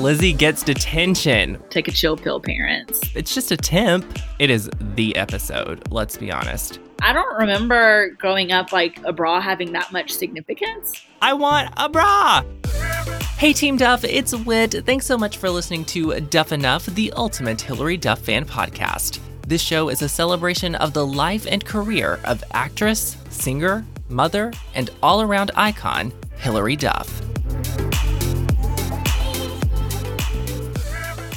Lizzie gets detention. Take a chill pill, parents. It's just a temp. It is the episode, let's be honest. I don't remember growing up like a bra having that much significance. I want a bra. Hey, Team Duff, it's Wit. Thanks so much for listening to Duff Enough, the ultimate Hilary Duff fan podcast. This show is a celebration of the life and career of actress, singer, mother, and all around icon, Hilary Duff.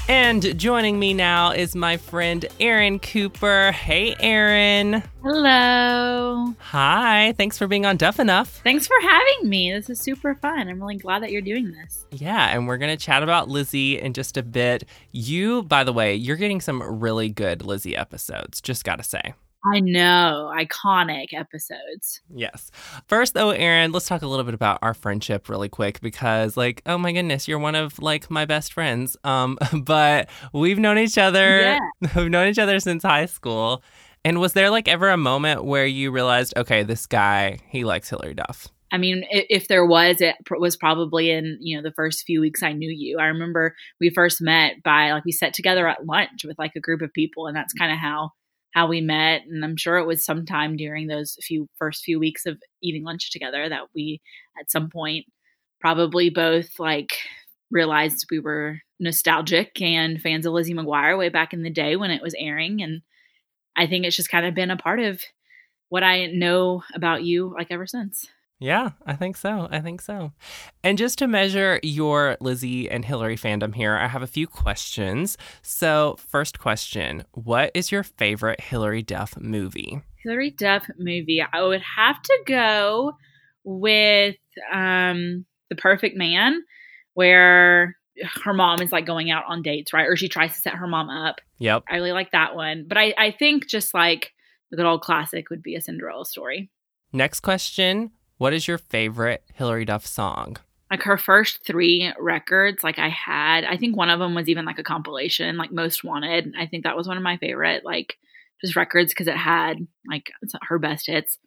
And joining me now is my friend Erin Cooper. Hey, Erin. Hello. Hi. Thanks for being on Duff Enough. Thanks for having me. This is super fun. I'm really glad that you're doing this. Yeah, and we're going to chat about Lizzie in just a bit. You, by the way, you're getting some really good Lizzie episodes, just got to say. I know, iconic episodes. Yes. First, though, Erin, let's talk a little bit about our friendship really quick because, like, oh my goodness, you're one of like my best friends. Um, but we've known each other. Yeah. We've known each other since high school. And was there like ever a moment where you realized, okay, this guy, he likes Hilary Duff? I mean, if there was, it was probably in you know the first few weeks I knew you. I remember we first met by like we sat together at lunch with like a group of people, and that's kind of how how we met. And I'm sure it was sometime during those few first few weeks of eating lunch together that we at some point probably both like realized we were nostalgic and fans of Lizzie McGuire way back in the day when it was airing. And I think it's just kind of been a part of what I know about you like ever since. Yeah, I think so. I think so. And just to measure your Lizzie and Hilary fandom here, I have a few questions. So, first question What is your favorite Hilary Duff movie? Hilary Duff movie, I would have to go with um The Perfect Man, where her mom is like going out on dates, right? Or she tries to set her mom up. Yep. I really like that one. But I, I think just like the good old classic would be a Cinderella story. Next question What is your favorite Hilary Duff song? Like her first three records, like I had, I think one of them was even like a compilation, like Most Wanted. I think that was one of my favorite, like just records because it had like her best hits.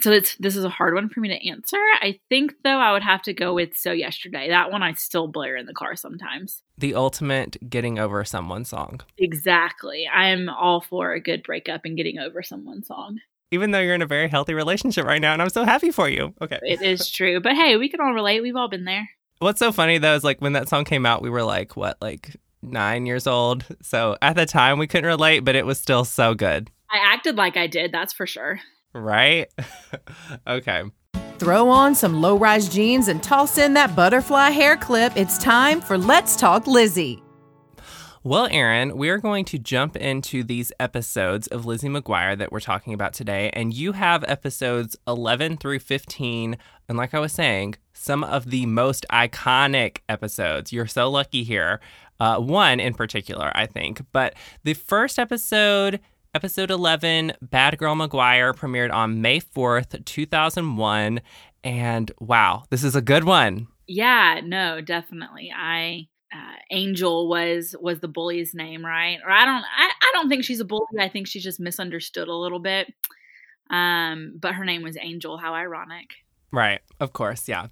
So it's this is a hard one for me to answer. I think though I would have to go with So Yesterday. That one I still blare in the car sometimes. The ultimate getting over someone song. Exactly. I'm all for a good breakup and getting over someone song. Even though you're in a very healthy relationship right now, and I'm so happy for you. Okay. It is true. But hey, we can all relate. We've all been there. What's so funny though is like when that song came out, we were like, what, like nine years old? So at the time we couldn't relate, but it was still so good. I acted like I did, that's for sure. Right? okay. Throw on some low rise jeans and toss in that butterfly hair clip. It's time for Let's Talk Lizzie. Well, Erin, we are going to jump into these episodes of Lizzie McGuire that we're talking about today. And you have episodes 11 through 15. And like I was saying, some of the most iconic episodes. You're so lucky here. Uh, one in particular, I think. But the first episode, episode 11, Bad Girl McGuire, premiered on May 4th, 2001. And wow, this is a good one. Yeah, no, definitely. I uh, Angel was was the bully's name, right? Or I don't I, I don't think she's a bully. I think she's just misunderstood a little bit. Um, but her name was Angel. How ironic. Right, of course, yeah.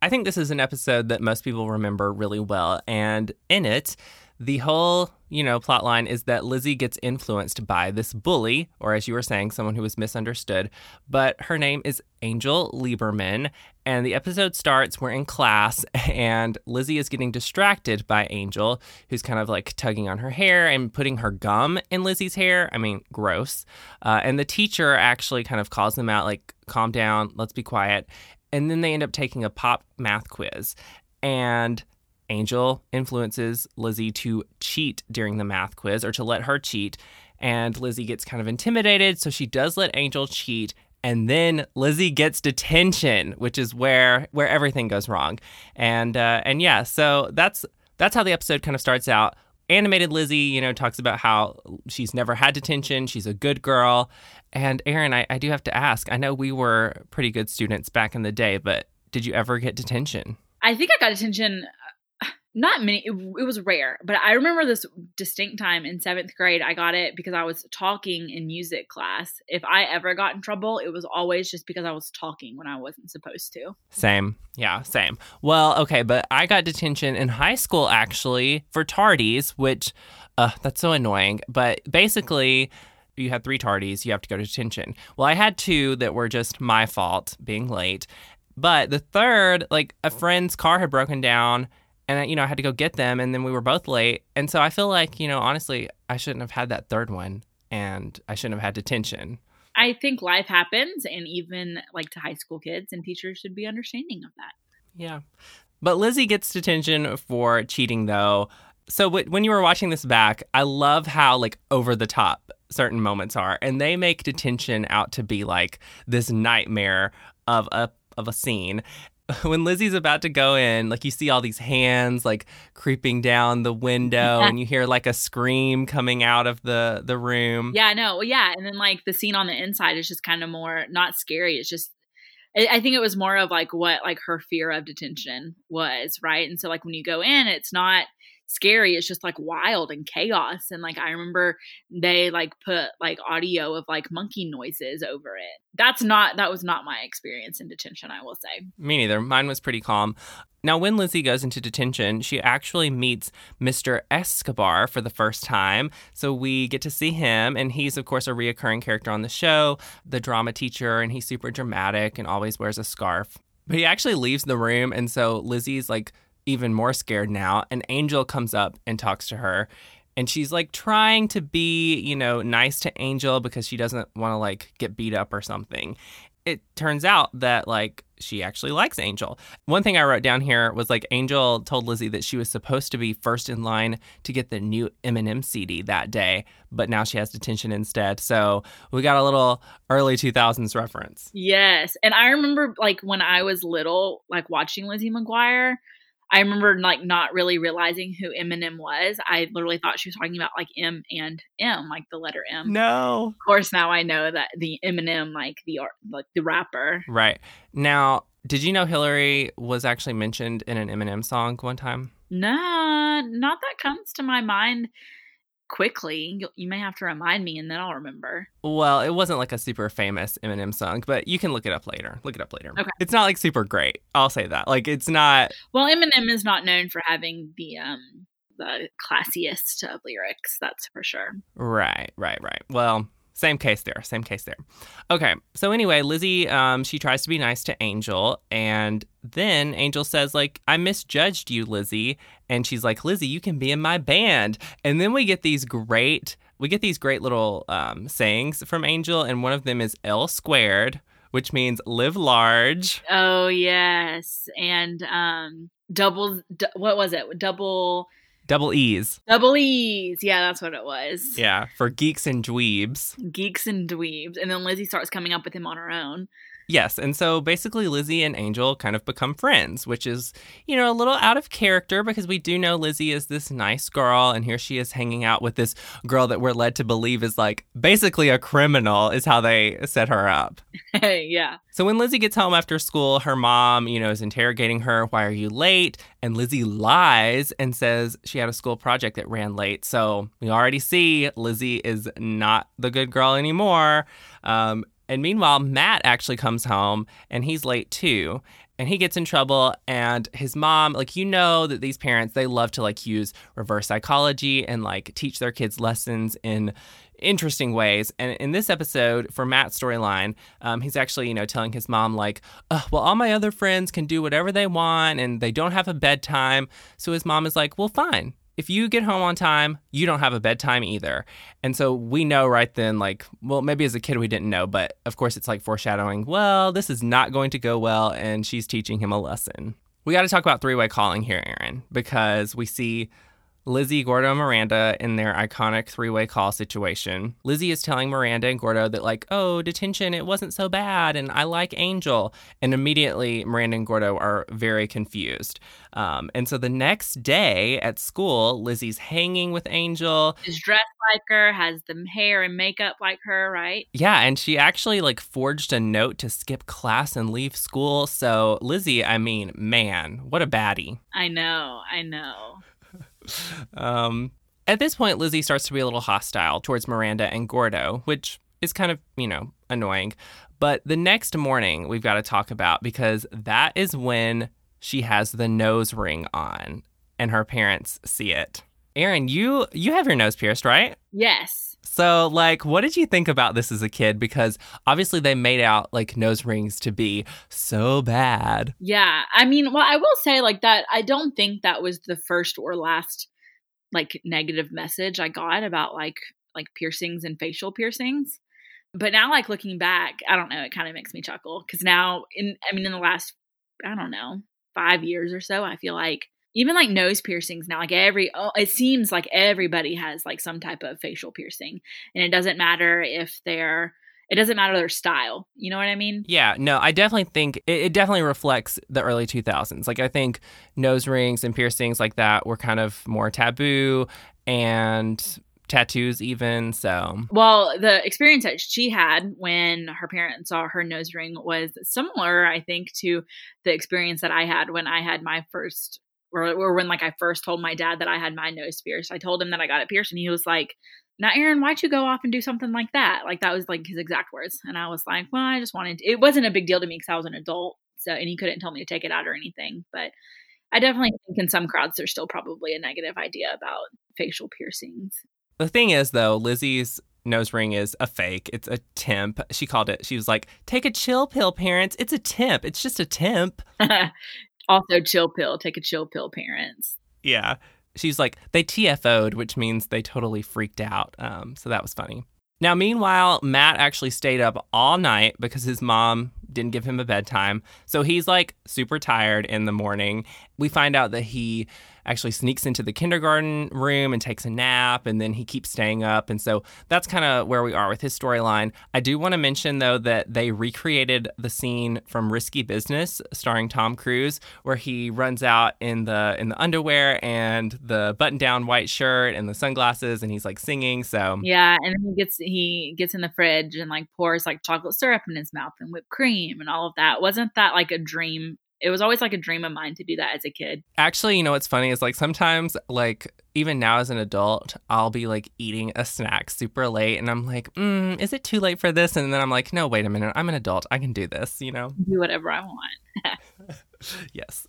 I think this is an episode that most people remember really well. And in it, the whole, you know, plot line is that Lizzie gets influenced by this bully, or as you were saying, someone who was misunderstood. But her name is Angel Lieberman. And the episode starts, we're in class, and Lizzie is getting distracted by Angel, who's kind of like tugging on her hair and putting her gum in Lizzie's hair. I mean, gross. Uh, and the teacher actually kind of calls them out, like, calm down, let's be quiet. And then they end up taking a pop math quiz. And Angel influences Lizzie to cheat during the math quiz or to let her cheat. And Lizzie gets kind of intimidated. So she does let Angel cheat. And then Lizzie gets detention, which is where where everything goes wrong. And uh, and yeah, so that's that's how the episode kind of starts out. Animated Lizzie, you know, talks about how she's never had detention. She's a good girl. And Erin, I, I do have to ask. I know we were pretty good students back in the day, but did you ever get detention? I think I got detention not many it, it, was rare but i remember this distinct time in seventh grade i got it because i was talking in music class. If i ever got in trouble it was always just because i was talking when i wasn't supposed to. Same. Yeah same. Well okay but i got detention in high school actually for tardies which uh, that's so annoying but basically you had three tardies you have to go to detention. Well i had two that were just my fault being late but the third like a friend's car had broken down and you know I had to go get them, and then we were both late, and so I feel like you know honestly I shouldn't have had that third one, and I shouldn't have had detention. I think life happens, and even like to high school kids, and teachers should be understanding of that. Yeah, but Lizzie gets detention for cheating though. So w- when you were watching this back, I love how like over the top certain moments are, and they make detention out to be like this nightmare of a of a scene when Lizzie's about to go in, like you see all these hands like creeping down the window yeah. and you hear like a scream coming out of the the room. Yeah, i no, yeah, and then like the scene on the inside is just kind of more not scary. It's just I think it was more of like what like her fear of detention was, right? And so like when you go in, it's not scary. It's just like wild and chaos. And like I remember they like put like audio of like monkey noises over it. That's not that was not my experience in detention, I will say. Me neither. Mine was pretty calm. Now, when Lizzie goes into detention, she actually meets Mr. Escobar for the first time. So we get to see him, and he's, of course, a reoccurring character on the show, the drama teacher, and he's super dramatic and always wears a scarf. But he actually leaves the room, and so Lizzie's like even more scared now. An angel comes up and talks to her. And she's like trying to be, you know, nice to Angel because she doesn't want to like get beat up or something. It turns out that like she actually likes Angel. One thing I wrote down here was like Angel told Lizzie that she was supposed to be first in line to get the new Eminem CD that day, but now she has detention instead. So we got a little early 2000s reference. Yes. And I remember like when I was little, like watching Lizzie McGuire, I remember like not really realizing who Eminem was. I literally thought she was talking about like M and M, like the letter M. No. Of course, now I know that the Eminem, like the like the rapper. Right now, did you know Hilary was actually mentioned in an Eminem song one time? Nah, not that comes to my mind quickly. You may have to remind me, and then I'll remember. Well, it wasn't like a super famous Eminem song, but you can look it up later. Look it up later. Okay. It's not like super great. I'll say that. Like it's not. Well, Eminem is not known for having the um the classiest of lyrics. That's for sure. Right. Right. Right. Well, same case there. Same case there. Okay. So anyway, Lizzie, um, she tries to be nice to Angel, and then Angel says, like, I misjudged you, Lizzie. And she's like, Lizzie, you can be in my band. And then we get these great, we get these great little um, sayings from Angel, and one of them is L squared, which means live large. Oh yes, and um, double. D- what was it? Double Double E's. Double E's. Yeah, that's what it was. Yeah, for geeks and dweebs. Geeks and dweebs. And then Lizzie starts coming up with him on her own. Yes, and so basically Lizzie and Angel kind of become friends, which is, you know, a little out of character because we do know Lizzie is this nice girl and here she is hanging out with this girl that we're led to believe is like basically a criminal is how they set her up. Hey, yeah. So when Lizzie gets home after school, her mom, you know, is interrogating her, "Why are you late?" and Lizzie lies and says she had a school project that ran late. So we already see Lizzie is not the good girl anymore. Um, and meanwhile, Matt actually comes home and he's late too. And he gets in trouble, and his mom, like, you know, that these parents, they love to like use reverse psychology and like teach their kids lessons in interesting ways. And in this episode, for Matt's storyline, um, he's actually, you know, telling his mom, like, well, all my other friends can do whatever they want and they don't have a bedtime. So his mom is like, well, fine if you get home on time, you don't have a bedtime either. And so we know right then, like, well, maybe as a kid we didn't know, but of course it's like foreshadowing, well, this is not going to go well, and she's teaching him a lesson. We got to talk about three way calling here, Erin, because we see Lizzie, Gordo, and Miranda in their iconic three way call situation. Lizzie is telling Miranda and Gordo that, like, oh, detention, it wasn't so bad, and I like Angel. And immediately, Miranda and Gordo are very confused. Um, and so the next day at school, Lizzie's hanging with Angel. Is dressed like her, has the hair and makeup like her, right? Yeah, and she actually like forged a note to skip class and leave school. So Lizzie, I mean, man, what a baddie. I know, I know. Um, at this point, Lizzie starts to be a little hostile towards Miranda and Gordo, which is kind of, you know, annoying. But the next morning, we've got to talk about because that is when she has the nose ring on and her parents see it. Erin, you you have your nose pierced, right? Yes. So, like, what did you think about this as a kid? Because obviously they made out like nose rings to be so bad. Yeah. I mean, well, I will say like that I don't think that was the first or last like negative message I got about like like piercings and facial piercings. But now like looking back, I don't know, it kind of makes me chuckle cuz now in I mean in the last I don't know, 5 years or so, I feel like even like nose piercings now like every oh, it seems like everybody has like some type of facial piercing and it doesn't matter if they're it doesn't matter their style you know what i mean Yeah, no, I definitely think it, it definitely reflects the early 2000s. Like, I think nose rings and piercings like that were kind of more taboo and tattoos, even. So, well the experience that she had when her parents saw her nose ring was similar i think to the experience that i had when i had my first or, or when like i first told my dad that i had my nose pierced i told him that i got it pierced and he was like now erin why'd you go off and do something like that like that was like his exact words and i was like well i just wanted to, it wasn't a big deal to me because i was an adult so and he couldn't tell me to take it out or anything but i definitely think in some crowds there's still probably a negative idea about facial piercings the thing is, though, Lizzie's nose ring is a fake. It's a temp. She called it, she was like, take a chill pill, parents. It's a temp. It's just a temp. also chill pill take a chill pill parents Yeah. She's like, they TFO'd, which means they totally freaked out. Um, so that was funny. Now, meanwhile, Matt actually stayed up all night because his mom didn't give him a bedtime. So he's like super tired in the morning. We find out that he actually sneaks into the kindergarten room and takes a nap, and then he keeps staying up. And so that's kind of where we are with his storyline. I do want to mention, though, that they recreated the scene from Risky Business starring Tom Cruise, where he runs out in the in the underwear and the button-down white shirt and the sunglasses, and he's like singing. So yeah and he gets he gets in the fridge and like pours like chocolate syrup in his mouth and whipped cream and all of that wasn't that like a dream it was always like a dream of mine to do that as a kid Actually, you know what's funny is like sometimes, like even now as an adult, I'll be like eating a snack super late, and I'm like, mm, is it too late for this? And then I'm like, no, wait a minute, I'm an adult, I can do this, you know? do whatever i want Yes.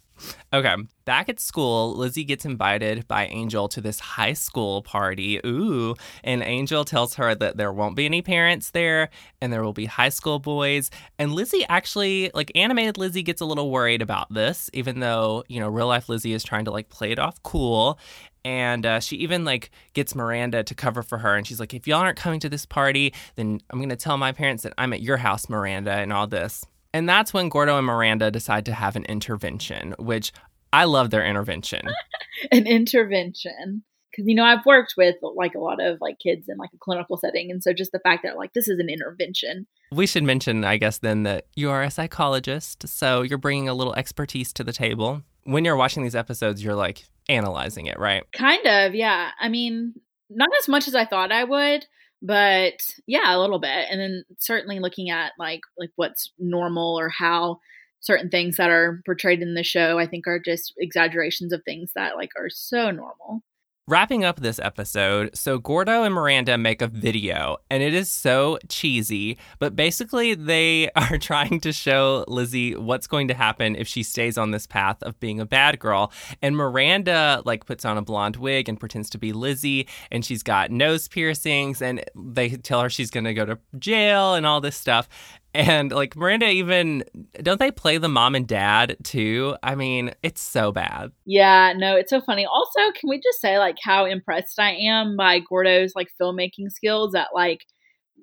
Okay. Back at school, Lizzie gets invited by Angel to this high school party. Ooh. And Angel tells her that there won't be any parents there and there will be high school boys. And Lizzie actually, like, animated Lizzie gets a little worried about this, even though, you know, real life Lizzie is trying to, like, play it off cool. And uh, she even like gets Miranda to cover for her, and she's like, "If y'all aren't coming to this party, then I'm gonna tell my parents that I'm at your house, Miranda, and all this." And that's when Gordo and Miranda decide to have an intervention, which I love their intervention. an intervention because you know i've worked with like a lot of like kids in like a clinical setting and so just the fact that like this is an intervention we should mention, I guess, then that you are a psychologist, so you're bringing a little expertise to the table. When you're watching these episodes, you're like analyzing it, right? kind of yeah i mean not as much as i thought i would but yeah a little bit and then certainly looking at like like what's normal or how certain things that are portrayed in the show i think are just exaggerations of things that like are so normal Wrapping up this episode, so Gordo and Miranda make a video, and it is so cheesy, but basically they are trying to show Lizzie what's going to happen if she stays on this path of being a bad girl. And Miranda like puts on a blonde wig and pretends to be Lizzie, and she's got nose piercings, and they tell her she's going to go to jail and all this stuff. And like Miranda even don't they play the mom and dad too? I mean, it's so bad. Yeah, no, it's so funny. Also, can we just say like how impressed I am by Gordo's like filmmaking skills at like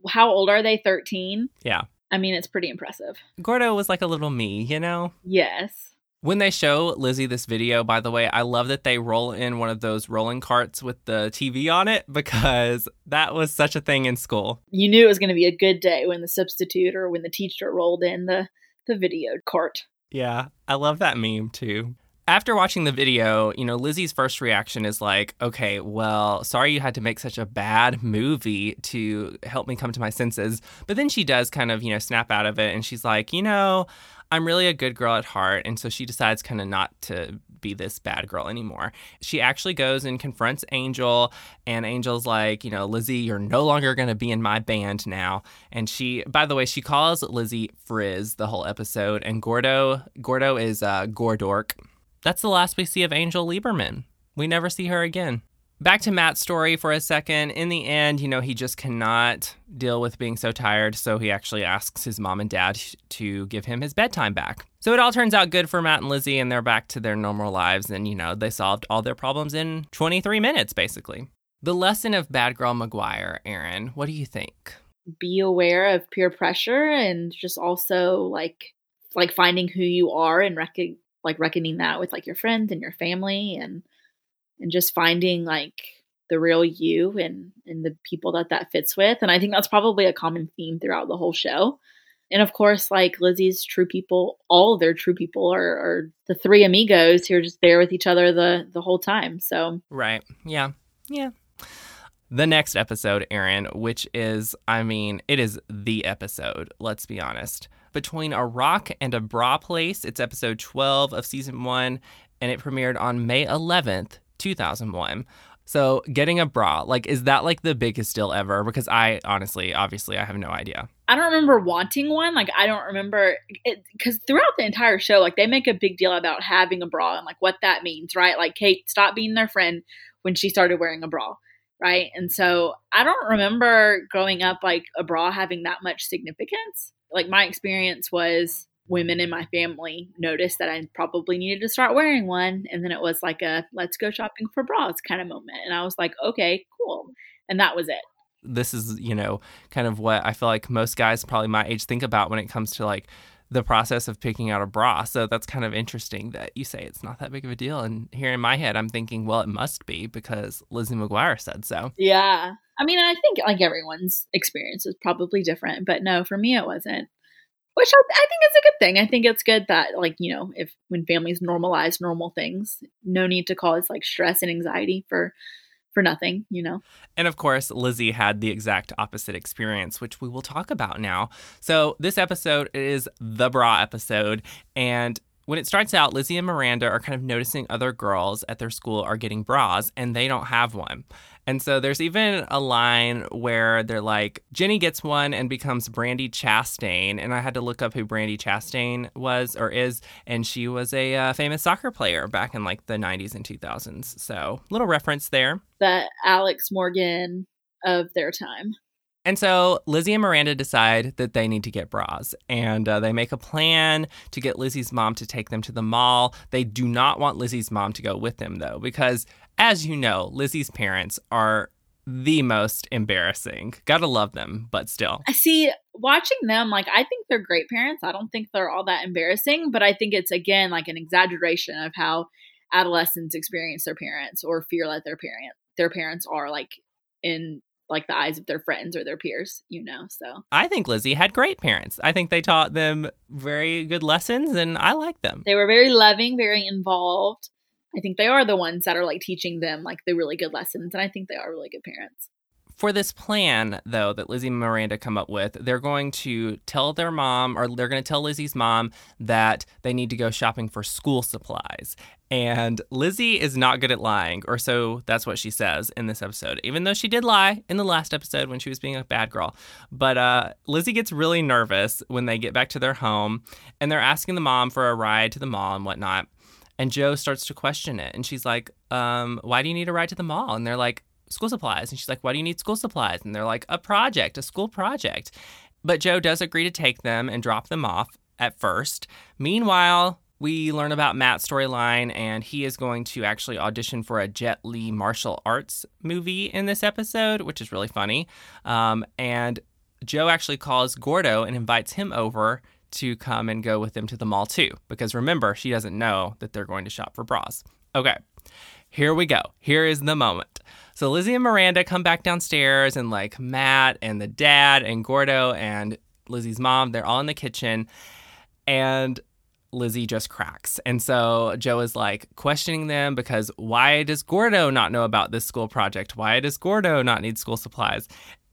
how old are they? 13? Yeah. I mean, it's pretty impressive. Gordo was like a little me, you know? Yes. When they show Lizzie this video, by the way, I love that they roll in one of those rolling carts with the TV on it because that was such a thing in school. You knew it was going to be a good day when the substitute or when the teacher rolled in the, the video cart. Yeah, I love that meme too. After watching the video, you know, Lizzie's first reaction is like, okay, well, sorry you had to make such a bad movie to help me come to my senses. But then she does kind of, you know, snap out of it and she's like, you know, I'm really a good girl at heart. And so she decides kind of not to be this bad girl anymore. She actually goes and confronts Angel, and Angel's like, you know, Lizzie, you're no longer going to be in my band now. And she, by the way, she calls Lizzie Frizz the whole episode, and Gordo, Gordo is uh, Gordork. That's the last we see of Angel Lieberman. We never see her again. Back to Matt's story for a second. In the end, you know, he just cannot deal with being so tired, so he actually asks his mom and dad to give him his bedtime back. So it all turns out good for Matt and Lizzie, and they're back to their normal lives, and, you know, they solved all their problems in 23 minutes, basically. The lesson of Bad Girl McGuire, Erin, what do you think? Be aware of peer pressure and just also like like finding who you are and rec- like reckoning that with like your friends and your family and and just finding like the real you and and the people that that fits with and i think that's probably a common theme throughout the whole show. And of course like lizzie's true people all their true people are, are the three amigos who are just there with each other the the whole time so. Right. Yeah. Yeah. The next episode, Erin, which is, I mean, it is the episode, let's be honest. Between a rock and a bra place, it's episode 12 of season one, and it premiered on May 11th, 2001. So, getting a bra, like, is that like the biggest deal ever? Because I honestly, obviously, I have no idea. I don't remember wanting one. Like, I don't remember it because throughout the entire show, like, they make a big deal about having a bra and like what that means, right? Like, Kate stopped being their friend when she started wearing a bra, right? And so I don't remember growing up like a bra having that much significance. Like, my experience was women in my family noticed that I probably needed to start wearing one. And then it was like a let's go shopping for bras kind of moment. And I was like, okay, cool. And that was it. This is, you know, kind of what I feel like most guys probably my age think about when it comes to like the process of picking out a bra. So that's kind of interesting that you say it's not that big of a deal. And here in my head, I'm thinking, well, it must be because Lizzie McGuire said so. Yeah. I mean, I think like everyone's experience is probably different, but no, for me, it wasn't which I, think is a good thing. I think it's good that like you know if when families normalize normal things, no need to cause like stress and anxiety for for nothing, you know. And of course, Lizzie had the exact opposite experience, which we will talk about now. So this episode is the bra episode, and when it starts out, Lizzie and Miranda are kind of noticing other girls at their school are getting bras, and they don't have one. And so there's even a line where they're like, Jenny gets one and becomes Brandi Chastain. And I had to look up who Brandi Chastain was or is. And she was a uh, famous soccer player back in like the 90s and 2000s. So little reference there. The Alex Morgan of their time. And so Lizzie and Miranda decide that they need to get bras. And uh, they make a plan to get Lizzie's mom to take them to the mall. They do not want Lizzie's mom to go with them, though, because as you know, Lizzie's parents are the most embarrassing. Gotta love them, but still. I see watching them, like, I think they're great parents. I don't think they're all that embarrassing, but I think it's, again, like an exaggeration of how adolescents experience their parents or feel that their parent their parents are like in like the eyes of their friends or their peers, you know. So I think Lizzie had great parents. I think they taught them very good lessons and I like them. They were very loving, very involved. I think they are the ones that are like teaching them like the really good lessons. And I think they are really good parents. For this plan, though, that Lizzie and Miranda come up with, they're going to tell their mom, or they're going to tell Lizzie's mom that they need to go shopping for school supplies. And Lizzie is not good at lying, or so that's what she says in this episode, even though she did lie in the last episode when she was being a bad girl. But uh, Lizzie gets really nervous when they get back to their home and they're asking the mom for a ride to the mall and whatnot. And Jo starts to question it. And she's like, um, Why do you need a ride to the mall? And they're like, School supplies. And she's like, Why do you need school supplies? And they're like, A project, a school project. But Jo does agree to take them and drop them off at first. Meanwhile, we learn about Matt's storyline, and he is going to actually audition for a Jet Li martial arts movie in this episode, which is really funny. Um, and Jo actually calls Gordo and invites him over to come and go with them to the mall too, because remember, she doesn't know that they're going to shop for bras. Okay, here we go. Here is the moment. So Lizzie and Miranda come back downstairs, and like Matt and the dad and Gordo and Lizzie's mom, they're all in the kitchen. And Lizzie just cracks. And so Jo is like questioning them because why does Gordo not know about this school project? Why does Gordo not need school supplies?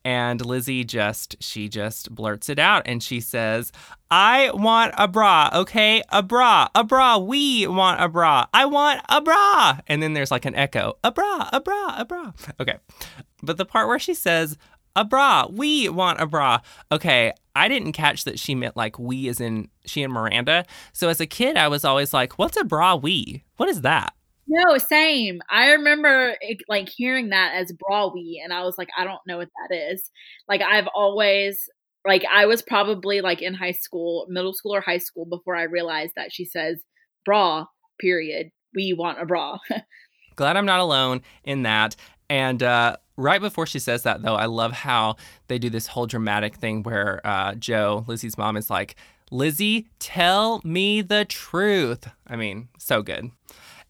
And Lizzie just, she just blurts it out and she says, I want a bra, okay? A bra, a bra. We want a bra. I want a bra. And then there's like an echo, a bra, a bra, a bra. Okay. But the part where she says, a bra, we want a bra. Okay. I didn't catch that she meant like we as in she and Miranda. So as a kid, I was always like, what's a bra we? What is that? No, same. I remember it, like hearing that as brawly, and I was like, I don't know what that is. Like I've always like I was probably like in high school, middle school or high school before I realized that she says bra. Period. We want a bra. Glad I'm not alone in that. And uh, right before she says that, though, I love how they do this whole dramatic thing where uh, Jo, Lizzie's mom, is like, Lizzie, tell me the truth. I mean, so good.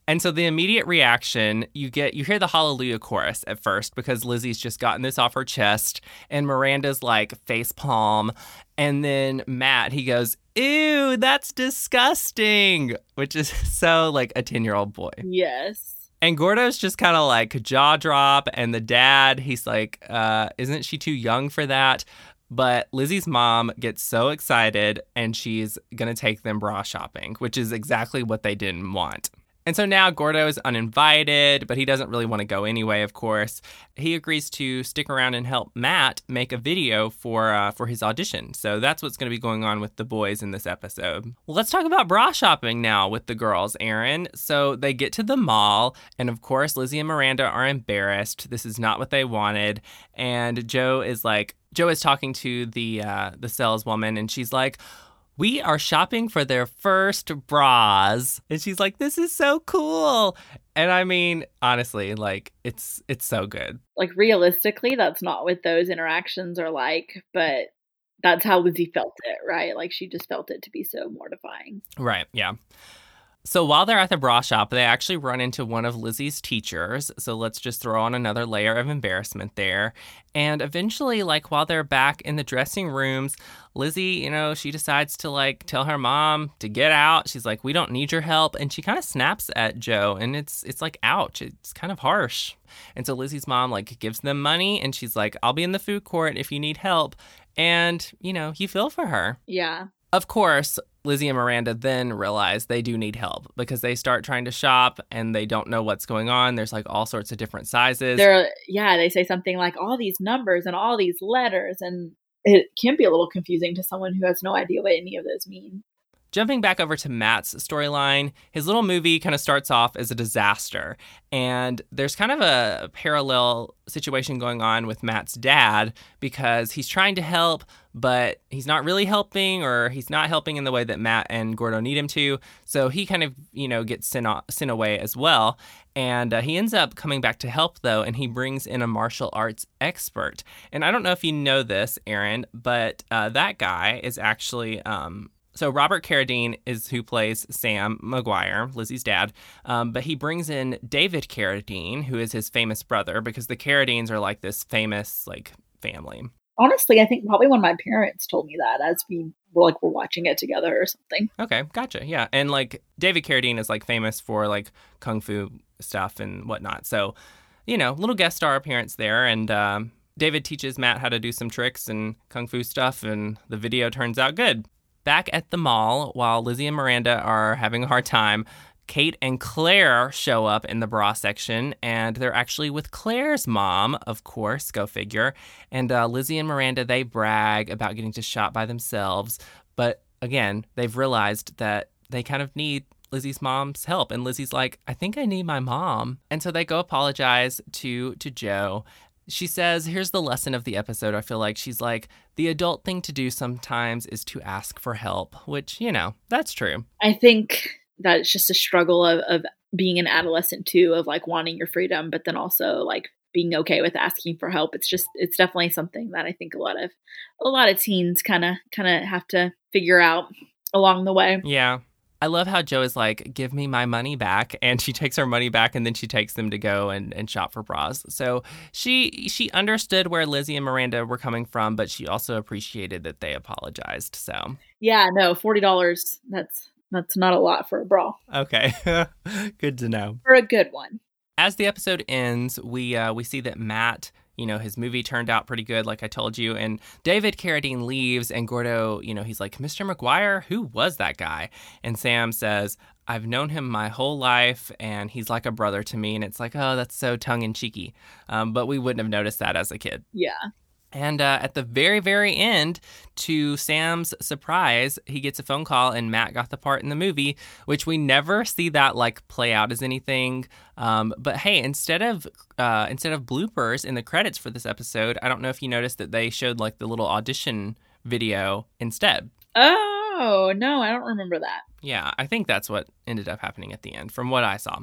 And so the immediate reaction you get, you hear the hallelujah chorus at first because Lizzie's just gotten this off her chest, and Miranda's like face palm. And then Matt, he goes, Ew, that's disgusting, which is so like a 10 year old boy. Yes. And Gordo's just kind of like jaw drop. And the dad, he's like, uh, isn't she too young for that? But Lizzie's mom gets so excited and she's going to take them bra shopping, which is exactly what they didn't want. And so now Gordo is uninvited, but he doesn't really want to go anyway, of course. He agrees to stick around and help Matt make a video for uh, for his audition. So that's what's going to be going on with the boys in this episode. Well, let's talk about bra shopping now with the girls, Erin. So they get to the mall, and of course, Lizzie and Miranda are embarrassed. This is not what they wanted. And Jo is like, Jo is talking to the uh, the saleswoman, and she's like, we are shopping for their first bras. And she's like this is so cool. And i mean honestly like it's it's so good. Like realistically that's not what those interactions are like but that's how lizzie felt it right? Like she just felt it to be so mortifying. Right yeah so while they're at the bra shop, they actually run into one of Lizzie's teachers. So let's just throw on another layer of embarrassment there. And eventually, like while they're back in the dressing rooms, Lizzie, you know, she decides to like tell her mom to get out. She's like, "We don't need your help," and she kind of snaps at Jo, and it's it's like, ouch, it's kind of harsh. And so Lizzie's mom like gives them money, and she's like, "I'll be in the food court if you need help." And you know, you feel for her. Yeah. Of course, Lizzie and Miranda then realize they do need help because they start trying to shop and they don't know what's going on. There's like all sorts of different sizes. They're yeah, they say something like all these numbers and all these letters and it can be a little confusing to someone who has no idea what any of those mean. Jumping back over to Matt's storyline, his little movie kind of starts off as a disaster. And there's kind of a parallel situation going on with Matt's dad because he's trying to help, but he's not really helping, or he's not helping in the way that Matt and Gordo need him to. So he kind of, you know, gets sent, sent away as well. And uh, he ends up coming back to help, though, and he brings in a martial arts expert. And I don't know if you know this, Erin, but uh, that guy is actually. Um, so Robert Carradine is who plays Sam McGuire, Lizzie's dad, um, but he brings in David Carradine, who is his famous brother, because the Carradines are like this famous like family. Honestly, I think probably when my parents told me that as we were like we're watching it together or something. Okay, gotcha. Yeah, and like David Carradine is like famous for like kung fu stuff and whatnot. So, you know, little guest star appearance there, and um, David teaches Matt how to do some tricks and kung fu stuff, and the video turns out good. Back at the mall, while Lizzie and Miranda are having a hard time, Kate and Claire show up in the bra section, and they're actually with Claire's mom, of course, go figure. And uh, Lizzie and Miranda, they brag about getting to shop by themselves. But again, they've realized that they kind of need Lizzie's mom's help. And Lizzie's like, I think I need my mom. And so they go apologize to to Jo she says, here's the lesson of the episode. I feel like she's like, the adult thing to do sometimes is to ask for help, which, you know, that's true. I think that it's just a struggle of, of being an adolescent too, of like wanting your freedom, but then also like being okay with asking for help. It's just it's definitely something that I think a lot of a lot of teens kind of kind of have to figure out along the way. Yeah. I love how Jo is like, give me my money back. And she takes her money back and then she takes them to go and, and shop for bras. So she she understood where Lizzie and Miranda were coming from, but she also appreciated that they apologized. So Yeah, no, forty dollars that's that's not a lot for a bra. Okay. Good to know. For a good one. As the episode ends, we uh, we see that Matt you know, his movie turned out pretty good, like I told you. And David Carradine leaves, and Gordo, you know, he's like, Mr. McGuire, who was that guy? And Sam says, I've known him my whole life, and he's like a brother to me. And it's like, oh, that's so tongue in cheeky. Um, but we wouldn't have noticed that as a kid. Yeah. And uh, at the very, very end, to Sam's surprise, he gets a phone call, and Matt got the part in the movie, which we never see that like play out as anything. Um, but hey, instead of uh, instead of bloopers in the credits for this episode, I don't know if you noticed that they showed like the little audition video instead. Oh no, I don't remember that. Yeah, I think that's what ended up happening at the end, from what I saw.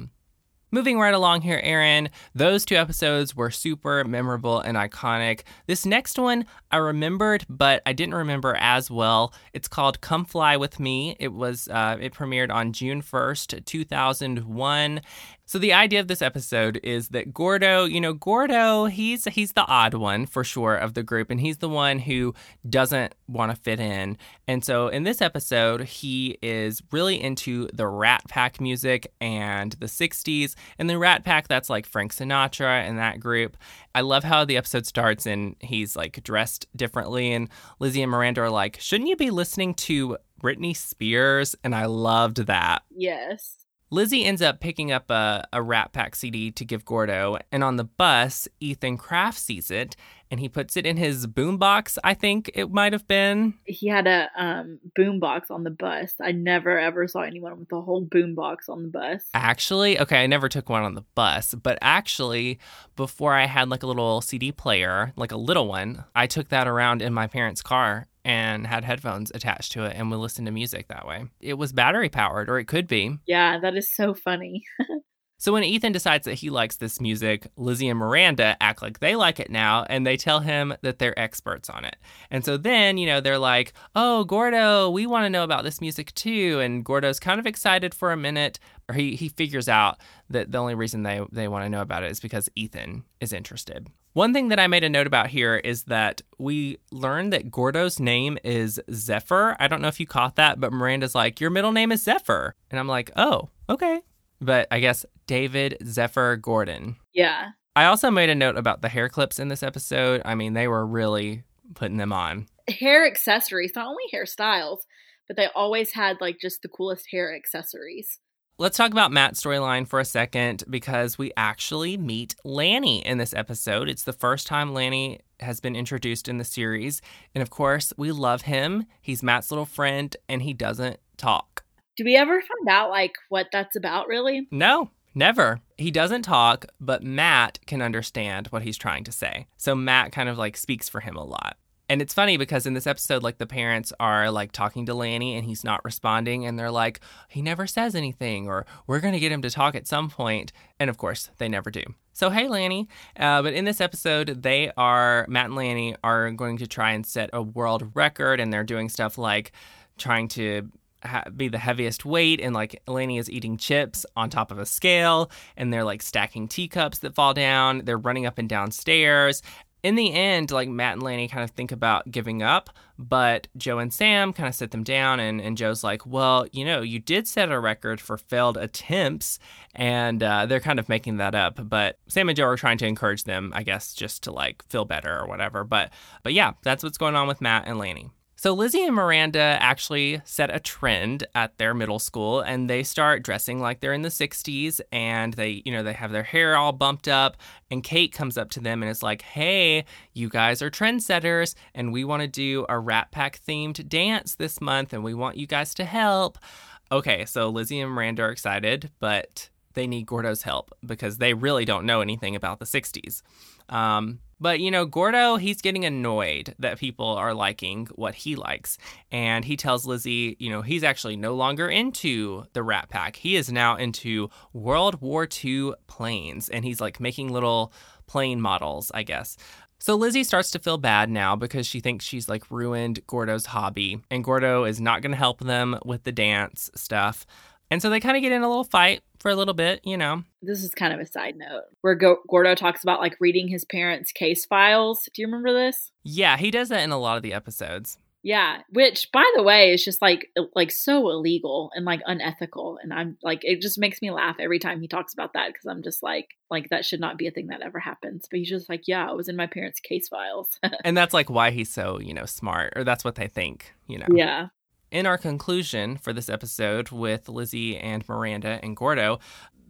Moving right along here, Erin, those two episodes were super memorable and iconic. This next one I remembered, but I didn't remember as well. It's called Come Fly With Me. It was uh, it premiered on June 1st, 2001, so the idea of this episode is that Gordo, you know, Gordo, he's he's the odd one for sure of the group and he's the one who doesn't want to fit in. And so in this episode, he is really into the Rat Pack music and the 60s. And the Rat Pack that's like Frank Sinatra and that group. I love how the episode starts and he's like dressed differently and Lizzie and Miranda are like, "Shouldn't you be listening to Britney Spears?" And I loved that. Yes. Lizzie ends up picking up a, a Rat Pack CD to give Gordo, and on the bus, Ethan Kraft sees it and he puts it in his boombox, I think it might have been. He had a um, boombox on the bus. I never ever saw anyone with a whole boombox on the bus. Actually, okay, I never took one on the bus, but actually, before I had like a little CD player, like a little one, I took that around in my parents' car and had headphones attached to it and would listen to music that way. It was battery powered, or it could be. Yeah, that is so funny. So when Ethan decides that he likes this music, Lizzie and Miranda act like they like it now and they tell him that they're experts on it. And so then, you know, they're like, "Oh, Gordo, we want to know about this music too." And Gordo's kind of excited for a minute, or he he figures out that the only reason they they want to know about it is because Ethan is interested. One thing that I made a note about here is that we learned that Gordo's name is Zephyr. I don't know if you caught that, but Miranda's like, "Your middle name is Zephyr." And I'm like, "Oh, okay." But I guess David Zephyr Gordon. Yeah. I also made a note about the hair clips in this episode. I mean, they were really putting them on. Hair accessories, not only hairstyles, but they always had like just the coolest hair accessories. Let's talk about Matt's storyline for a second because we actually meet Lanny in this episode. It's the first time Lanny has been introduced in the series. And of course, we love him. He's Matt's little friend and he doesn't talk. Do we ever find out like what that's about really? No, never. He doesn't talk, but Matt can understand what he's trying to say. So Matt kind of like speaks for him a lot. And it's funny because in this episode, like the parents are like talking to Lanny and he's not responding. And they're like, he never says anything, or we're going to get him to talk at some point. And of course, they never do. So, hey, Lanny. Uh, but in this episode, they are, Matt and Lanny are going to try and set a world record. And they're doing stuff like trying to be the heaviest weight and like Lanny is eating chips on top of a scale and they're like stacking teacups that fall down they're running up and down stairs in the end like Matt and Lanny kind of think about giving up but Jo and Sam kind of sit them down and, and Jo's like well you know you did set a record for failed attempts and uh, they're kind of making that up but Sam and Jo are trying to encourage them I guess just to like feel better or whatever but but yeah that's what's going on with Matt and Lanny so Lizzie and Miranda actually set a trend at their middle school and they start dressing like they're in the 60s and they, you know, they have their hair all bumped up and Kate comes up to them and is like, "Hey, you guys are trendsetters and we want to do a Rat Pack themed dance this month and we want you guys to help." Okay, so Lizzie and Miranda are excited, but they need Gordo's help because they really don't know anything about the 60s. Um, But, you know, Gordo, he's getting annoyed that people are liking what he likes. And he tells Lizzie, you know, he's actually no longer into the Rat Pack. He is now into World War II planes. And he's like making little plane models, I guess. So Lizzie starts to feel bad now because she thinks she's like ruined Gordo's hobby. And Gordo is not going to help them with the dance stuff. And so they kind of get in a little fight for a little bit, you know. This is kind of a side note where Go- Gordo talks about like reading his parents' case files. Do you remember this? Yeah, he does that in a lot of the episodes. Yeah, which by the way is just like like so illegal and like unethical and I'm like it just makes me laugh every time he talks about that because I'm just like like that should not be a thing that ever happens. But he's just like, yeah, it was in my parents' case files. and that's like why he's so, you know, smart or that's what they think, you know. Yeah. In our conclusion for this episode with Lizzie and Miranda and Gordo,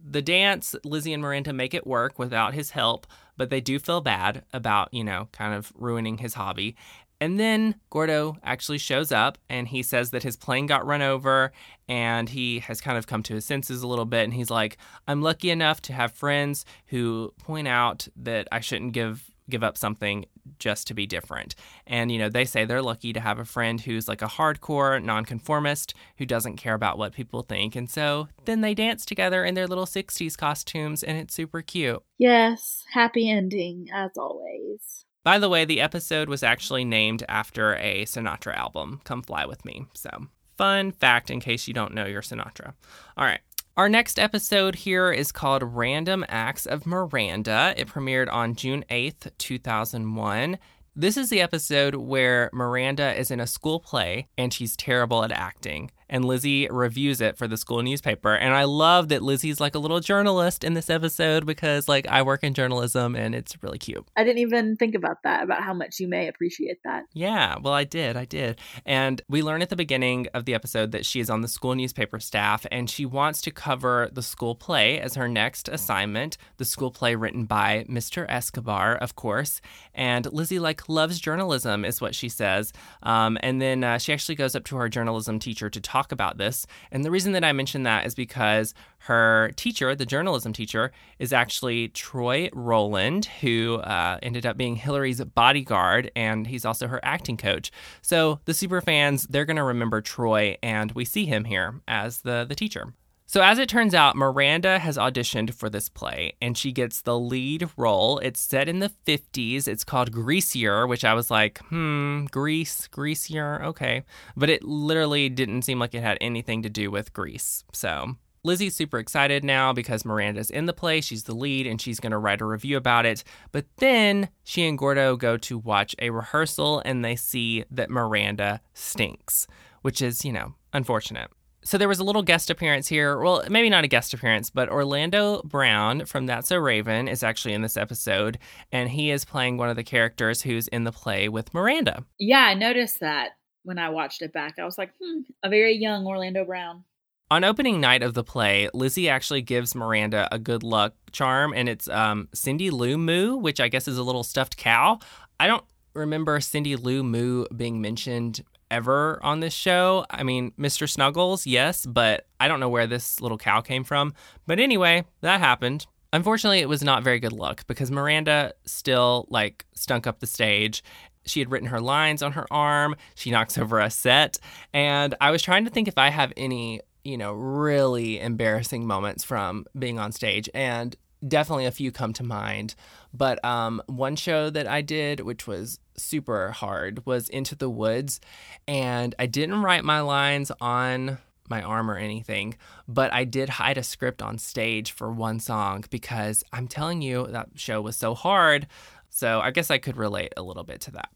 the dance, Lizzie and Miranda make it work without his help, but they do feel bad about, you know, kind of ruining his hobby. And then Gordo actually shows up and he says that his plane got run over and he has kind of come to his senses a little bit. And he's like, I'm lucky enough to have friends who point out that I shouldn't give give up something just to be different. And, you know, they say they're lucky to have a friend who's like a hardcore nonconformist who doesn't care about what people think. And so then they dance together in their little 60s costumes and it's super cute. Yes, happy ending as always. By the way, the episode was actually named after a Sinatra album, Come Fly With Me. So, fun fact in case you don't know your Sinatra. All right. Our next episode here is called Random Acts of Miranda. It premiered on June 8th, 2001. This is the episode where Miranda is in a school play and she's terrible at acting and Lizzie reviews it for the school newspaper. And I love that Lizzie's like a little journalist in this episode because like I work in journalism and it's really cute. I didn't even think about that, about how much you may appreciate that. Yeah, well, I did. I did. And we learn at the beginning of the episode that she is on the school newspaper staff and she wants to cover the school play as her next assignment, the school play written by Mr. Escobar, of course. And Lizzie like loves journalism is what she says. Um, and then uh, she actually goes up to her journalism teacher to talk talk about this. And the reason that I mention that is because her teacher, the journalism teacher, is actually Troy Rowland, who uh, ended up being Hilary's bodyguard, and he's also her acting coach. So the super fans, they're going to remember Troy, and we see him here as the, the teacher. So, as it turns out, Miranda has auditioned for this play and she gets the lead role. It's set in the 50s. It's called Greasier, which I was like, hmm, Grease, Greasier, okay. But it literally didn't seem like it had anything to do with Grease. So, Lizzie's super excited now because Miranda's in the play. She's the lead and she's going to write a review about it. But then she and Gordo go to watch a rehearsal and they see that Miranda stinks, which is, you know, unfortunate so there was a little guest appearance here. Well, maybe not a guest appearance, but Orlando Brown from That's So Raven is actually in this episode, and he is playing one of the characters who's in the play with Miranda. Yeah, I noticed that when I watched it back. I was like, hmm, a very young Orlando Brown. On opening night of the play, Lizzie actually gives Miranda a good luck charm, and it's um, Cindy Lou Moo, which I guess is a little stuffed cow. I don't remember Cindy Lou Moo being mentioned ever on this show. I mean, Mr. Snuggles, yes, but I don't know where this little cow came from. But anyway, that happened. Unfortunately, it was not very good luck because Miranda still like stunk up the stage. She had written her lines on her arm. She knocks over a set, and I was trying to think if I have any, you know, really embarrassing moments from being on stage and definitely a few come to mind. But um, one show that I did, which was super hard, was Into the Woods. And I didn't write my lines on my arm or anything, but I did hide a script on stage for one song because I'm telling you, that show was so hard. So I guess I could relate a little bit to that.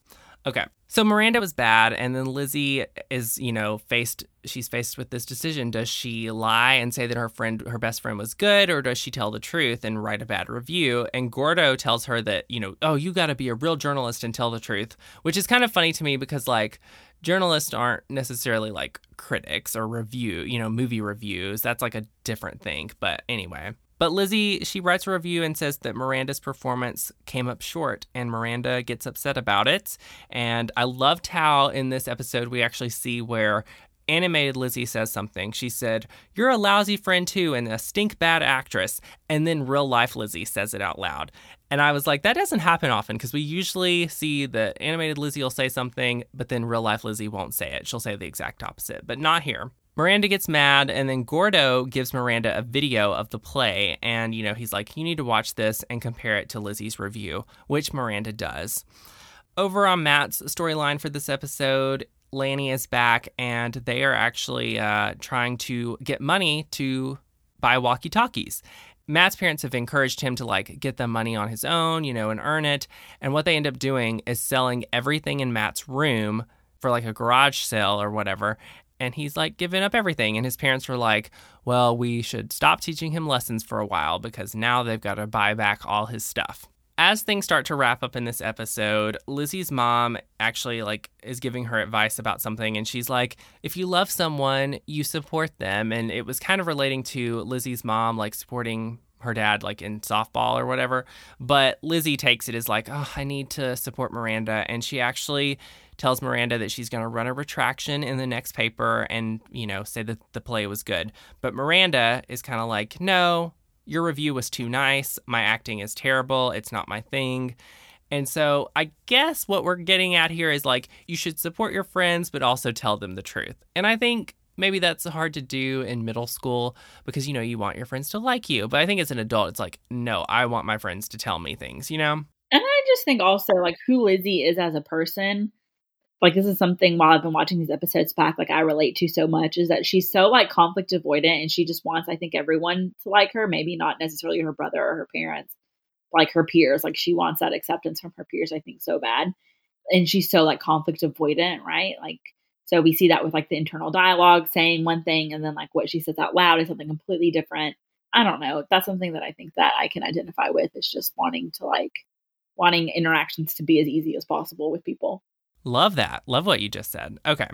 Okay. So Miranda was bad, and then Lizzie is, you know, faced. She's faced with this decision: does she lie and say that her friend, her best friend, was good, or does she tell the truth and write a bad review? And Gordo tells her that, you know, oh, you got to be a real journalist and tell the truth, which is kind of funny to me because, like, journalists aren't necessarily like critics or review, you know, movie reviews. That's like a different thing. But anyway. But Lizzie, she writes a review and says that Miranda's performance came up short, and Miranda gets upset about it. And I loved how in this episode we actually see where animated Lizzie says something. She said, You're a lousy friend too, and a stink bad actress. And then real life Lizzie says it out loud. And I was like, that doesn't happen often because we usually see the animated Lizzie will say something, but then real life Lizzie won't say it. She'll say the exact opposite, but not here. Miranda gets mad, and then Gordo gives Miranda a video of the play. And, you know, he's like, You need to watch this and compare it to Lizzie's review, which Miranda does. Over on Matt's storyline for this episode, Lanny is back, and they are actually uh, trying to get money to buy walkie talkies. Matt's parents have encouraged him to like get the money on his own, you know, and earn it. And what they end up doing is selling everything in Matt's room for like a garage sale or whatever. And he's like giving up everything. And his parents were like, well, we should stop teaching him lessons for a while because now they've got to buy back all his stuff as things start to wrap up in this episode, Lizzie's mom actually like is giving her advice about something and she's like, if you love someone, you support them. And it was kind of relating to Lizzie's mom like supporting her dad like in softball or whatever. But Lizzie takes it as like, oh, I need to support Miranda. And she actually tells Miranda that she's going to run a retraction in the next paper and, you know, say that the play was good. But Miranda is kind of like, no, your review was too nice. My acting is terrible. It's not my thing. And so I guess what we're getting at here is like you should support your friends, but also tell them the truth. And I think maybe that's hard to do in middle school because you know you want your friends to like you. But I think as an adult, it's like, no, I want my friends to tell me things, you know? And I just think also like who Lizzie is as a person like this is something while I've been watching these episodes back, like I relate to so much is that she's so like conflict avoidant and she just wants, I think, everyone to like her, maybe not necessarily her brother or her parents, like her peers. Like she wants that acceptance from her peers, I think, so bad. And she's so like conflict avoidant, right? Like so we see that with like the internal dialogue saying one thing and then like what she says out loud is something completely different. I don't know. That's something that I think that I can identify with is just wanting to like wanting interactions to be as easy as possible with people. Love that. Love what you just said. Okay.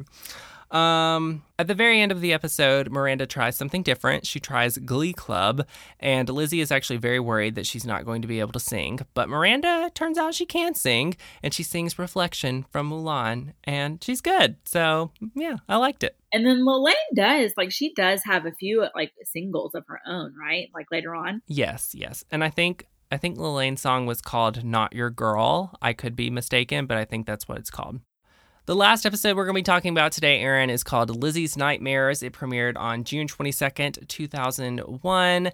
Um, at the very end of the episode, Miranda tries something different. She tries Glee Club, and Lizzie is actually very worried that she's not going to be able to sing. But Miranda turns out she can sing, and she sings Reflection from Mulan, and she's good. So, yeah, I liked it. And then Lalaine does, like, she does have a few, like, singles of her own, right? Like, later on. Yes, yes. And I think I think Lalaine's song was called Not Your Girl. I could be mistaken, but I think that's what it's called. The last episode we're going to be talking about today, Erin, is called Lizzie's Nightmares. It premiered on June 22nd, 2001.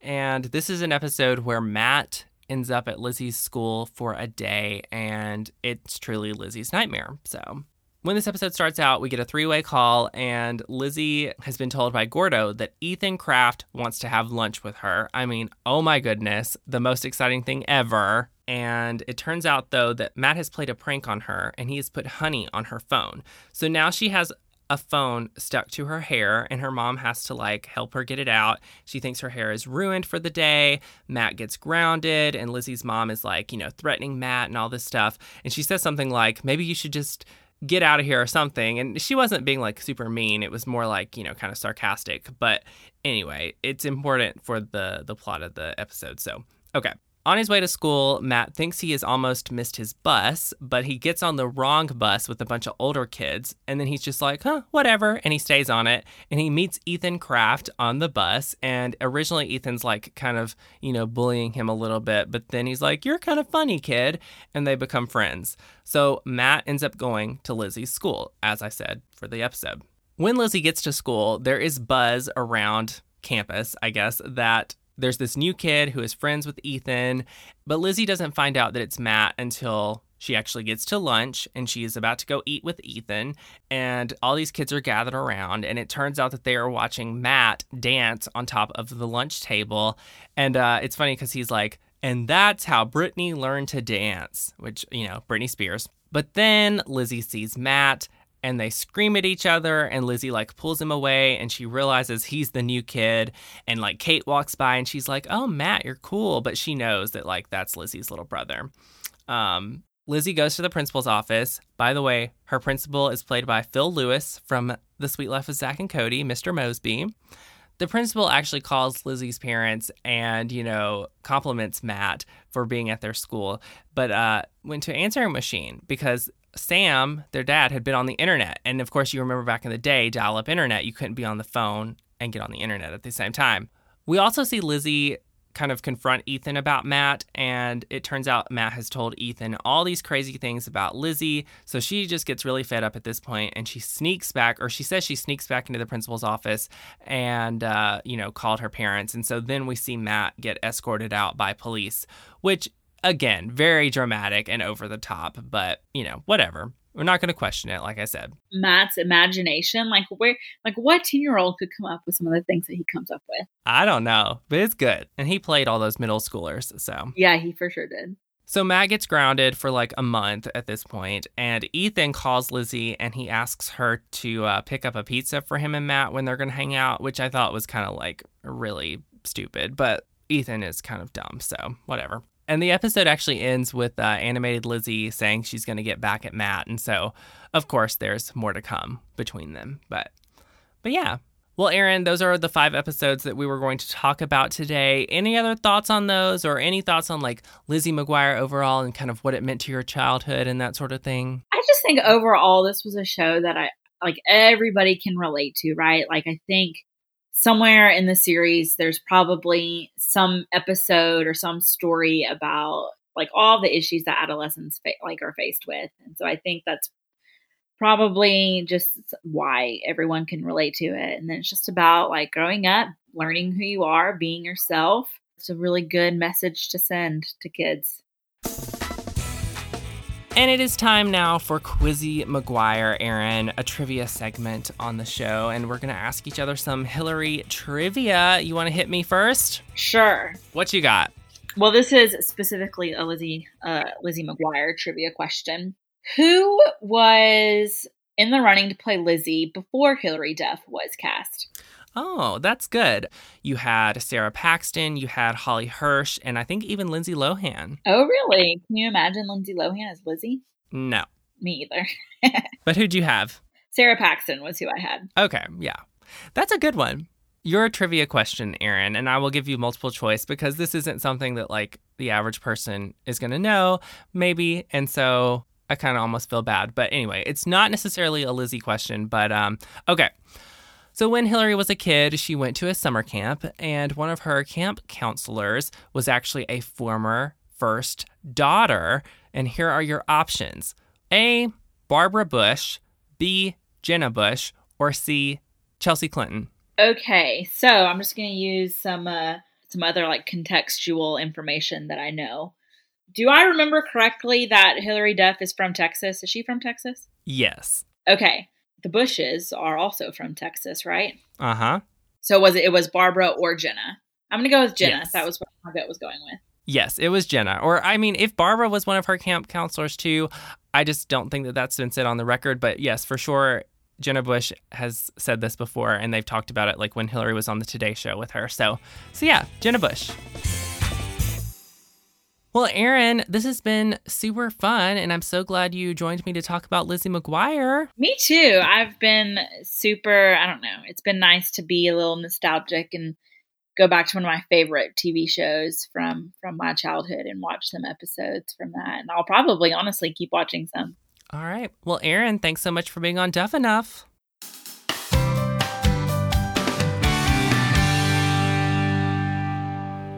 And this is an episode where Matt ends up at Lizzie's school for a day, and it's truly Lizzie's nightmare. So when this episode starts out, we get a three way call, and Lizzie has been told by Gordo that Ethan Kraft wants to have lunch with her. I mean, oh my goodness, the most exciting thing ever. And it turns out, though, that Matt has played a prank on her and he has put honey on her phone. So now she has a phone stuck to her hair and her mom has to like help her get it out. She thinks her hair is ruined for the day. Matt gets grounded and Lizzie's mom is like, you know, threatening Matt and all this stuff. And she says something like, maybe you should just get out of here or something. And she wasn't being like super mean. It was more like, you know, kind of sarcastic. But anyway, it's important for the the plot of the episode. So, okay. On his way to school, Matt thinks he has almost missed his bus, but he gets on the wrong bus with a bunch of older kids, and then he's just like, huh, whatever, and he stays on it. And he meets Ethan Kraft on the bus, and originally Ethan's like kind of, you know, bullying him a little bit, but then he's like, you're kind of funny, kid, and they become friends. So Matt ends up going to Lizzie's school, as I said for the episode. When Lizzie gets to school, there is buzz around campus, I guess, that there's this new kid who is friends with Ethan, but Lizzie doesn't find out that it's Matt until she actually gets to lunch and she is about to go eat with Ethan. And all these kids are gathered around, and it turns out that they are watching Matt dance on top of the lunch table. And uh, it's funny because he's like, and that's how Britney learned to dance, which, you know, Britney Spears. But then Lizzie sees Matt and they scream at each other and Lizzie like pulls him away and she realizes he's the new kid and like Kate walks by and she's like, "Oh, Matt, you're cool," but she knows that like that's Lizzie's little brother. Um, Lizzie goes to the principal's office. By the way, her principal is played by Phil Lewis from The Suite Life of Zack and Cody, Mr. Moseby. The principal actually calls Lizzie's parents and, you know, compliments Matt for being at their school, but uh, went to answering machine because Sam, their dad, had been on the internet. And of course, you remember back in the day, dial up internet, you couldn't be on the phone and get on the internet at the same time. We also see Lizzie kind of confront Ethan about Matt, and it turns out Matt has told Ethan all these crazy things about Lizzie. So she just gets really fed up at this point, and she sneaks back, or she says she sneaks back into the principal's office and, uh, you know, called her parents. And so then we see Matt get escorted out by police, which, again, very dramatic and over the top, but, you know, whatever. We're not going to question it, like I said. Matt's imagination, like where, like what ten year old could come up with some of the things that he comes up with? I don't know, but it's good. And he played all those middle schoolers, so. Yeah, he for sure did. So Matt gets grounded for like a month at this point, and Ethan calls Lizzie and he asks her to uh, pick up a pizza for him and Matt when they're going to hang out, which I thought was kind of like really stupid, but Ethan is kind of dumb, so whatever. And the episode actually ends with uh, animated Lizzie saying she's going to get back at Matt, and so of course there's more to come between them. But but yeah. Well, Erin, those are the five episodes that we were going to talk about today. Any other thoughts on those, or any thoughts on like Lizzie McGuire overall and kind of what it meant to your childhood and that sort of thing? I just think overall this was a show that I like everybody can relate to, right? Like I think somewhere in the series there's probably some episode or some story about like all the issues that adolescents fa- like are faced with. And so i think that's probably just why everyone can relate to it. And then it's just about like growing up learning who you are being yourself. It's a really good message to send to kids And it is time now for Quizzy McGuire, Erin, a trivia segment on the show. And we're going to ask each other some Hilary trivia. You want to hit me first? sure What you got? well this is specifically a lizzie uh, lizzie mcguire trivia question who was in the running to play lizzie before hilary duff was cast Oh, that's good. You had Sara Paxton, you had Holly Hirsch, and I think even Lindsay Lohan. Oh, really? Can you imagine Lindsay Lohan as Lizzie? No. Me either. But who'd you have? Sara Paxton was who I had. Okay, yeah. That's a good one. Your trivia question, Erin, and I will give you multiple choice because this isn't something that like the average person is going to know, maybe, and so I kind of almost feel bad. But anyway, it's not necessarily a Lizzie question, but um okay. So when Hilary was a kid, she went to a summer camp, and one of her camp counselors was actually a former first daughter. And here are your options: A. Barbara Bush, B. Jenna Bush, or C. Chelsea Clinton. Okay, so I'm just going to use some uh, some other like contextual information that I know. Do I remember correctly that Hilary Duff is from Texas? Is she from Texas? Yes. Okay, the Bushes are also from Texas, right? Uh huh. So was it? It was Barbara or Jenna? I'm going to go with Jenna. Yes. That was what my gut was going with. Yes, it was Jenna. Or, I mean, if Barbara was one of her camp counselors too, I just don't think that that's been said on the record. But yes, for sure, Jenna Bush has said this before, and they've talked about it like when Hilary was on the Today Show with her. So, so yeah, Jenna Bush. Well, Erin, this has been super fun, and I'm so glad you joined me to talk about Lizzie McGuire. Me too. I've been super, I don't know, it's been nice to be a little nostalgic and go back to one of my favorite TV shows from from my childhood and watch some episodes from that. And I'll probably honestly keep watching some. All right. Well, Erin, thanks so much for being on Duff Enough.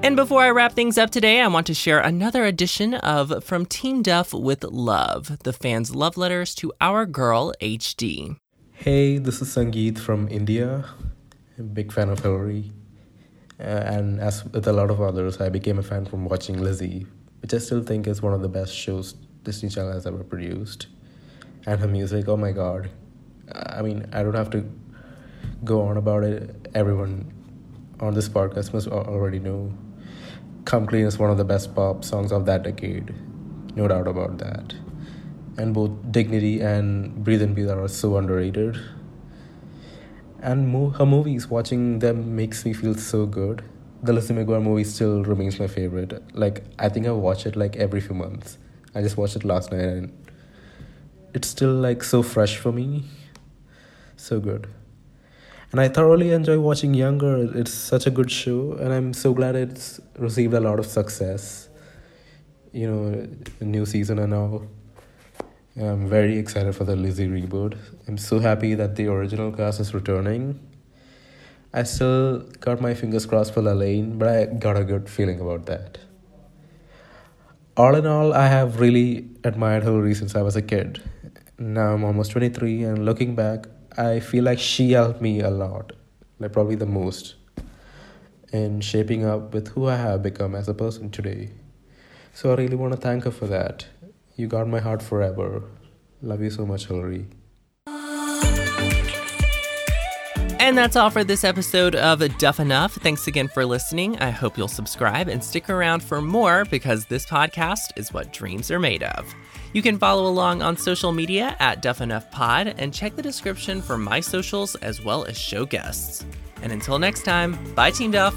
And before I wrap things up today, I want to share another edition of From Team Duff with Love, the fans' love letters to our girl HD. Hey, this is Sangeet from India. A big fan of Hilary. Uh, and as with a lot of others, I became a fan from watching Lizzie, which I still think is one of the best shows Disney Channel has ever produced. And her music, oh my god. I mean, I don't have to go on about it. Everyone on this podcast must already know. Come Clean is one of the best pop songs of that decade. No doubt about that. And both Dignity and Breathe in Peace are so underrated. And mo- her movies, watching them makes me feel so good. The Lizzie McGuire movie still remains my favorite. Like, I think I watch it like every few months. I just watched it last night and it's still like so fresh for me. So good. And I thoroughly enjoy watching Younger. It's such a good show, and I'm so glad it's received a lot of success. You know, new season and all. I'm very excited for the Lizzie reboot. I'm so happy that the original cast is returning. I still got my fingers crossed for Lalaine, but I got a good feeling about that. All in all, I have really admired Hilary since I was a kid. Now I'm almost 23, and looking back, I feel like she helped me a lot, like probably the most, in shaping up with who I have become as a person today. So I really want to thank her for that. You got my heart forever. Love you so much, Hilary. And that's all for this episode of Duff Enough. Thanks again for listening. I hope you'll subscribe and stick around for more because this podcast is what dreams are made of. You can follow along on social media at Duff Enough Pod and check the description for my socials as well as show guests. And until next time, bye, Team Duff.